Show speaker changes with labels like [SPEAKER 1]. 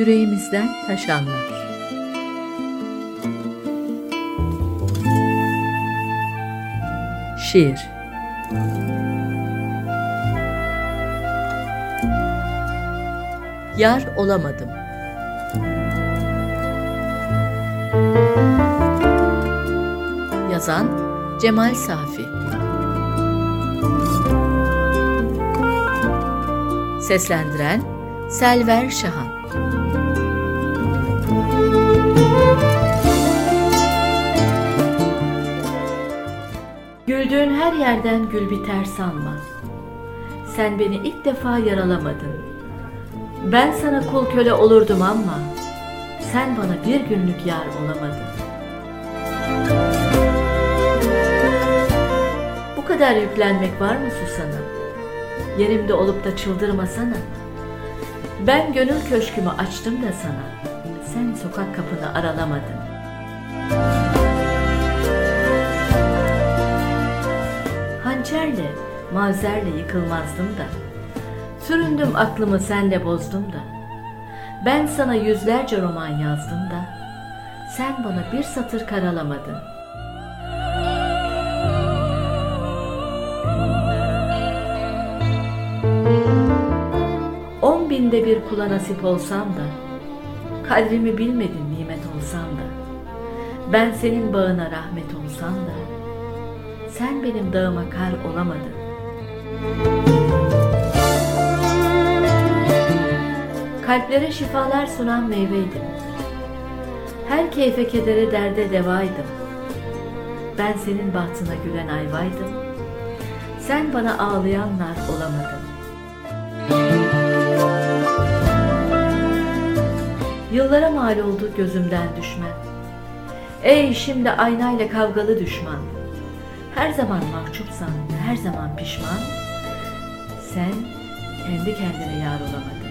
[SPEAKER 1] yüreğimizden taşanlar. Şiir Yar olamadım. Yazan Cemal Safi Seslendiren Selver Şahan Güldüğün her yerden gül biter sanma. Sen beni ilk defa yaralamadın. Ben sana kul köle olurdum ama sen bana bir günlük yar olamadın. Bu kadar yüklenmek var mı Susan'a? Yerimde olup da çıldırmasana. Ben gönül köşkümü açtım da sana. Sen sokak kapını aralamadın. Hançerle, mavzerle yıkılmazdım da. Süründüm aklımı senle bozdum da. Ben sana yüzlerce roman yazdım da. Sen bana bir satır karalamadın. Binde bir kula nasip olsam da, kadrimi bilmedin nimet olsam da, ben senin bağına rahmet olsam da, sen benim dağıma kar olamadın. Kalplere şifalar sunan meyveydim. Her keyfe kedere derde devaydım. Ben senin bahtına gülen ayvaydım. Sen bana ağlayanlar olamadın. Yıllara mal oldu gözümden düşmen. Ey şimdi aynayla kavgalı düşman. Her zaman mahcupsan, her zaman pişman. Sen kendi kendine yar olamadın.